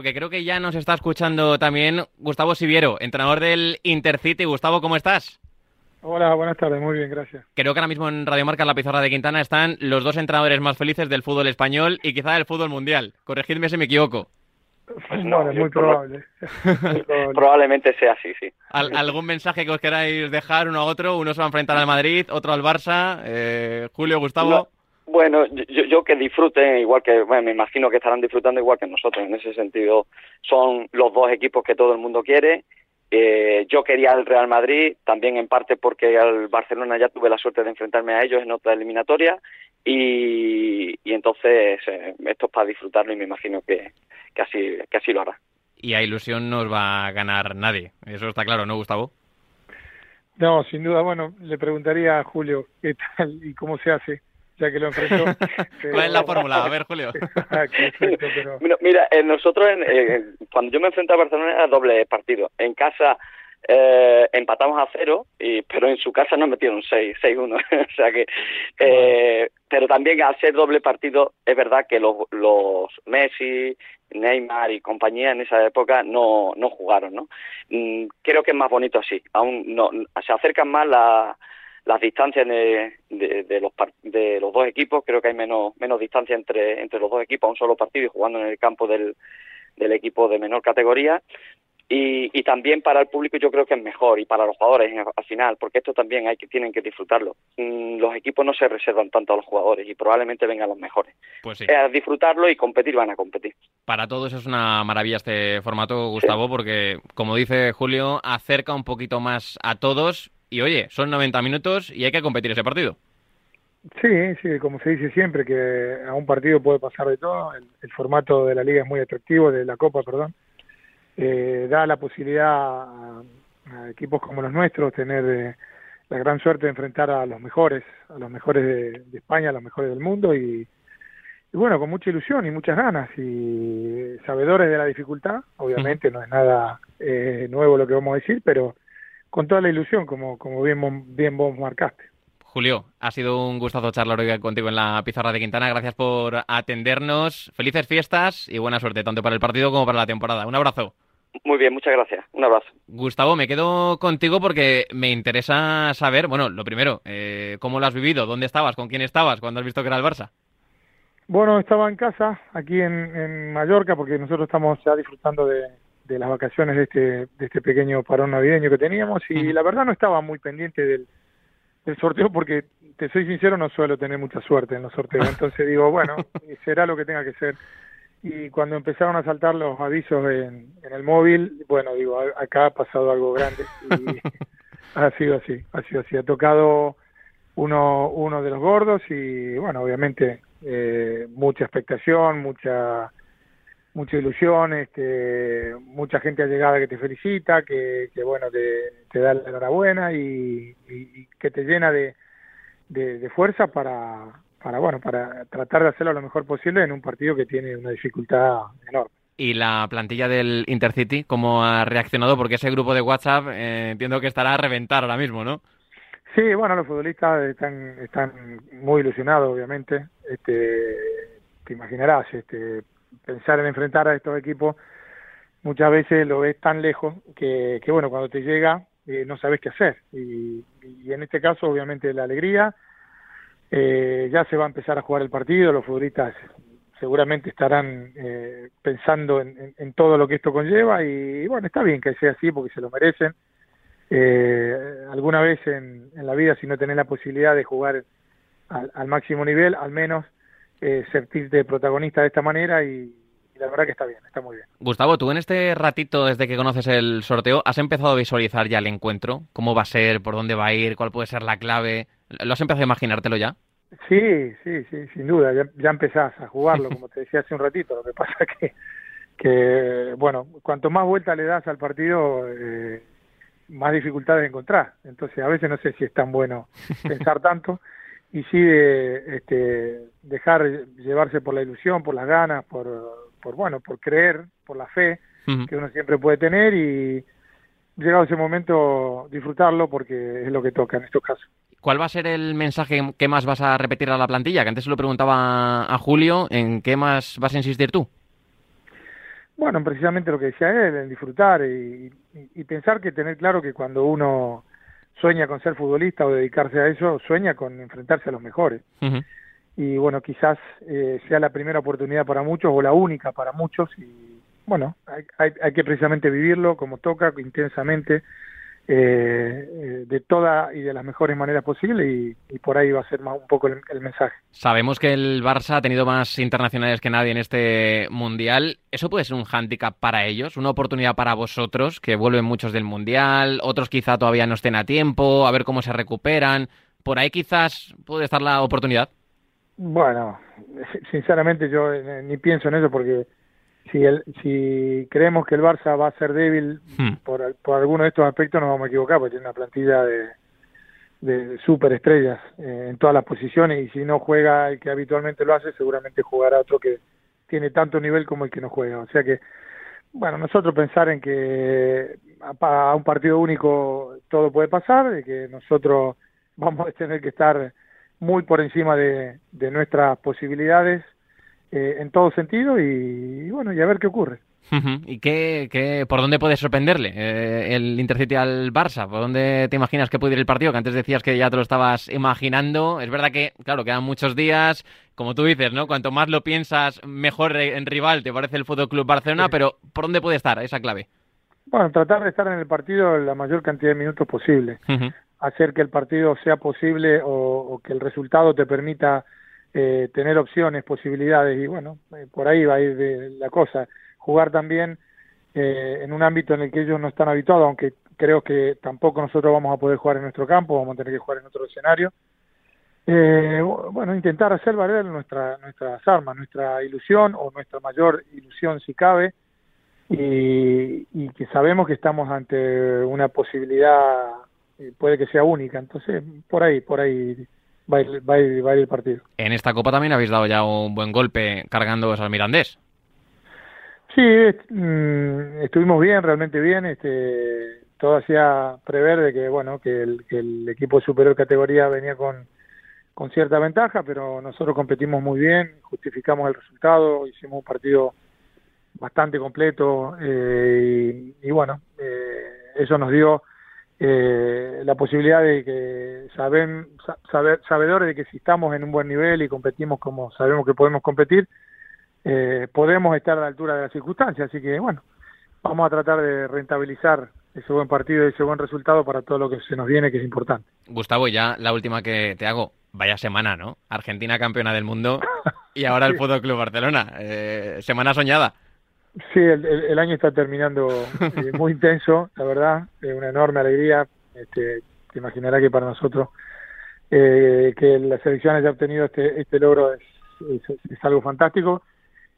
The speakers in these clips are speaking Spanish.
Porque creo que ya nos está escuchando también Gustavo Siviero, entrenador del Intercity. Gustavo, ¿cómo estás? Hola, buenas tardes, muy bien, gracias. Creo que ahora mismo en Radio Marca, en la pizarra de Quintana, están los dos entrenadores más felices del fútbol español y quizá del fútbol mundial. Corregidme si me equivoco. Pues no, es muy probable. Probablemente sea así, sí. ¿Algún mensaje que os queráis dejar uno a otro? Uno se va a enfrentar al Madrid, otro al Barça. Eh, Julio, Gustavo. Bueno, yo, que disfruten, igual que, bueno, me imagino que estarán disfrutando igual que nosotros. En ese sentido, son los dos equipos que todo el mundo quiere. Eh, yo quería el Real Madrid, también en parte porque al Barcelona ya tuve la suerte de enfrentarme a ellos en otra eliminatoria. Y, entonces, eh, esto es para disfrutarlo y me imagino que, que, así, que así lo hará. Y a ilusión no os va a ganar nadie. Eso está claro, ¿no, Gustavo? No, sin duda. Bueno, le preguntaría a Julio qué tal y cómo se hace ya que lo enfrentó. ¿Cuál es la fórmula? A ver, Julio. Mira, eh, nosotros, eh, cuando yo me enfrenté a Barcelona era doble partido. En casa eh, empatamos a cero, y, pero en su casa nos metieron 6, 6-1. o sea que, eh, pero también al ser doble partido, es verdad que los, los Messi, Neymar y compañía en esa época no, no jugaron, ¿no? Mm, creo que es más bonito así. Aún no, se acercan más la las distancias de, de, los, de los dos equipos, creo que hay menos, menos distancia entre, entre los dos equipos a un solo partido y jugando en el campo del, del equipo de menor categoría. Y, y, también para el público yo creo que es mejor y para los jugadores al final, porque esto también hay que tienen que disfrutarlo. Mm, los equipos no se reservan tanto a los jugadores y probablemente vengan los mejores. Pues sí. a disfrutarlo y competir van a competir. Para todos es una maravilla este formato, Gustavo, porque como dice Julio, acerca un poquito más a todos y oye, son 90 minutos y hay que competir ese partido. Sí, sí, como se dice siempre, que a un partido puede pasar de todo. El, formato de la liga es muy atractivo, de la Copa, perdón. Eh, da la posibilidad a, equipos como los nuestros tener eh, la gran suerte de enfrentar a los mejores, a los mejores de, España, a los mejores del mundo y, bueno, con mucha ilusión y muchas ganas y sabedores de la dificultad. Obviamente no es nada eh, nuevo lo que vamos a decir, pero con toda la ilusión, como, como bien, bien vos marcaste. Julio, ha sido un gustazo charlar hoy contigo en la pizarra de Quintana. Gracias por atendernos. Felices fiestas y buena suerte, tanto para el partido como para la temporada. Un abrazo. Muy bien, muchas gracias. Un abrazo. Gustavo, me quedo contigo porque me interesa saber, bueno, lo primero, eh, ¿cómo lo has vivido? ¿Dónde estabas? ¿Con quién estabas cuando has visto que era el Barça? Bueno, estaba en casa, aquí en, en Mallorca, porque nosotros estamos ya disfrutando de, de las vacaciones de este, de este pequeño parón navideño que teníamos y la verdad no estaba muy pendiente del, del sorteo porque, te soy sincero, no suelo tener mucha suerte en los sorteos. Entonces digo, bueno, será lo que tenga que ser. Y cuando empezaron a saltar los avisos en, en el móvil, bueno, digo, acá ha pasado algo grande. Y ha sido así, ha sido así. Ha tocado uno, uno de los gordos y, bueno, obviamente eh, mucha expectación, mucha mucha ilusión, este, mucha gente allegada que te felicita, que, que bueno, te, te, da la enhorabuena y, y, que te llena de, de, fuerza para, para, bueno, para tratar de hacerlo lo mejor posible en un partido que tiene una dificultad enorme. ¿Y la plantilla del Intercity cómo ha reaccionado? Porque ese grupo de WhatsApp eh, entiendo que estará a reventar ahora mismo, ¿no? Sí, bueno, los futbolistas están, están muy ilusionados, obviamente. Este, te imaginarás, este, pensar en enfrentar a estos equipos muchas veces lo ves tan lejos que, que bueno, cuando te llega eh, no sabes qué hacer. Y, y, en este caso, obviamente, la alegría. Eh, ya se va a empezar a jugar el partido, los futbolistas seguramente estarán eh, pensando en, en, todo lo que esto conlleva y, bueno, está bien que sea así porque se lo merecen. Eh, alguna vez en, en, la vida, si no tenés la posibilidad de jugar al, al máximo nivel, al menos eh, sentirte protagonista de esta manera y, la verdad que está bien, está muy bien. Gustavo, tú en este ratito desde que conoces el sorteo, ¿has empezado a visualizar ya el encuentro? ¿Cómo va a ser? ¿Por dónde va a ir? ¿Cuál puede ser la clave? ¿Lo has empezado a imaginártelo ya? Sí, sí, sí, sin duda. Ya, ya empezás a jugarlo, como te decía hace un ratito. Lo que pasa que, que bueno, cuanto más vuelta le das al partido, eh, más dificultades encontrás. Entonces, a veces no sé si es tan bueno pensar tanto y sí de este, dejar llevarse por la ilusión, por las ganas, por, por bueno, por creer, por la fe que uno siempre puede tener y llegado ese momento disfrutarlo porque es lo que toca en estos casos. ¿Cuál va a ser el mensaje que más vas a repetir a la plantilla? Que antes se lo preguntaba a Julio, ¿en qué más vas a insistir tú? Bueno, precisamente lo que decía él, en disfrutar y, pensar que tener claro que cuando uno sueña con ser futbolista o dedicarse a eso, sueña con enfrentarse a los mejores. Y bueno, quizás eh, sea la primera oportunidad para muchos o la única para muchos y bueno, hay, hay que precisamente vivirlo como toca, intensamente, eh, de toda y de las mejores maneras posibles y, por ahí va a ser más un poco el, mensaje. Sabemos que el Barça ha tenido más internacionales que nadie en este Mundial. ¿Eso puede ser un hándicap para ellos? ¿Una oportunidad para vosotros, que vuelven muchos del Mundial? Otros quizá todavía no estén a tiempo, a ver cómo se recuperan. ¿Por ahí quizás puede estar la oportunidad? Bueno, sinceramente yo eh, ni pienso en eso porque si, el, si creemos que el Barça va a ser débil hmm. por, por alguno de estos aspectos, nos vamos a equivocar, porque tiene una plantilla de, de superestrellas eh, en todas las posiciones y si no juega el que habitualmente lo hace, seguramente jugará otro que tiene tanto nivel como el que no juega. O sea que, bueno, nosotros pensar en que a, un partido único todo puede pasar, de que nosotros vamos a tener que estar muy por encima de, de nuestras posibilidades eh, en todo sentido y, bueno, y a ver qué ocurre. ¿Y qué, qué, por dónde puede sorprenderle eh, el Intercity al Barça? ¿Por dónde te imaginas que puede ir el partido? Que antes decías que ya te lo estabas imaginando. Es verdad que, claro, quedan muchos días. Como tú dices, ¿no? Cuanto más lo piensas, mejor en rival te parece el Fútbol Club Barcelona. Pero ¿por dónde puede estar esa clave? Bueno, tratar de estar en el partido la mayor cantidad de minutos posible. Hacer que el partido sea posible o que el resultado te permita eh, tener opciones, posibilidades y bueno, eh, por ahí va a ir de la cosa. Jugar también eh, en un ámbito en el que ellos no están habituados, aunque creo que tampoco nosotros vamos a poder jugar en nuestro campo, vamos a tener que jugar en otro escenario. bueno, intentar hacer valer nuestra, nuestras armas, nuestra ilusión o nuestra mayor ilusión si cabe, y, y que sabemos que estamos ante una posibilidad, puede que sea única, entonces por ahí, por ahí va a, ir, va, a ir, el partido. En esta Copa también habéis dado ya un buen golpe cargando al Mirandés. Sí, mm, estuvimos bien, realmente bien. Este, todo hacía prever de que bueno que el, que el equipo superior categoría venía con, con cierta ventaja, pero nosotros competimos muy bien, justificamos el resultado, hicimos un partido bastante completo eh, y, bueno, eh, eso nos dio eh, la posibilidad de que saben, saber, sabedores de que si estamos en un buen nivel y competimos como sabemos que podemos competir, eh, podemos estar a la altura de las circunstancias. Así que bueno, vamos a tratar de rentabilizar ese buen partido y ese buen resultado para todo lo que se nos viene, que es importante. Gustavo, ya la última que te hago. Vaya semana, ¿no? Argentina campeona del mundo y ahora el Fútbol Club Barcelona. Eh, semana soñada. Sí, el, año está terminando eh, muy intenso, la verdad, es una enorme alegría. Este, te imaginarás que para nosotros eh, que la selección haya obtenido este, este logro es, es, algo fantástico.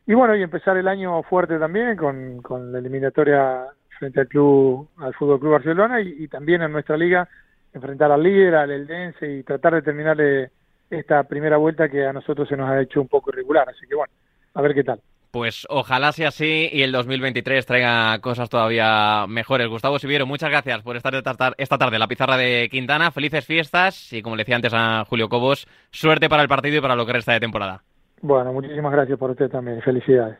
Y bueno, y empezar el año fuerte también con, con la eliminatoria frente al club, al Fútbol Club Barcelona y, también en nuestra liga enfrentar al líder, al Eldense y tratar de terminar esta primera vuelta que a nosotros se nos ha hecho un poco irregular. Así que bueno, a ver qué tal. Pues ojalá sea así y el 2023 traiga cosas todavía mejores. Gustavo Siviero, muchas gracias por estar esta tarde en la pizarra de Quintana. Felices fiestas y, como le decía antes a Julio Cobos, suerte para el partido y para lo que resta de temporada. Bueno, muchísimas gracias por usted también. Felicidades.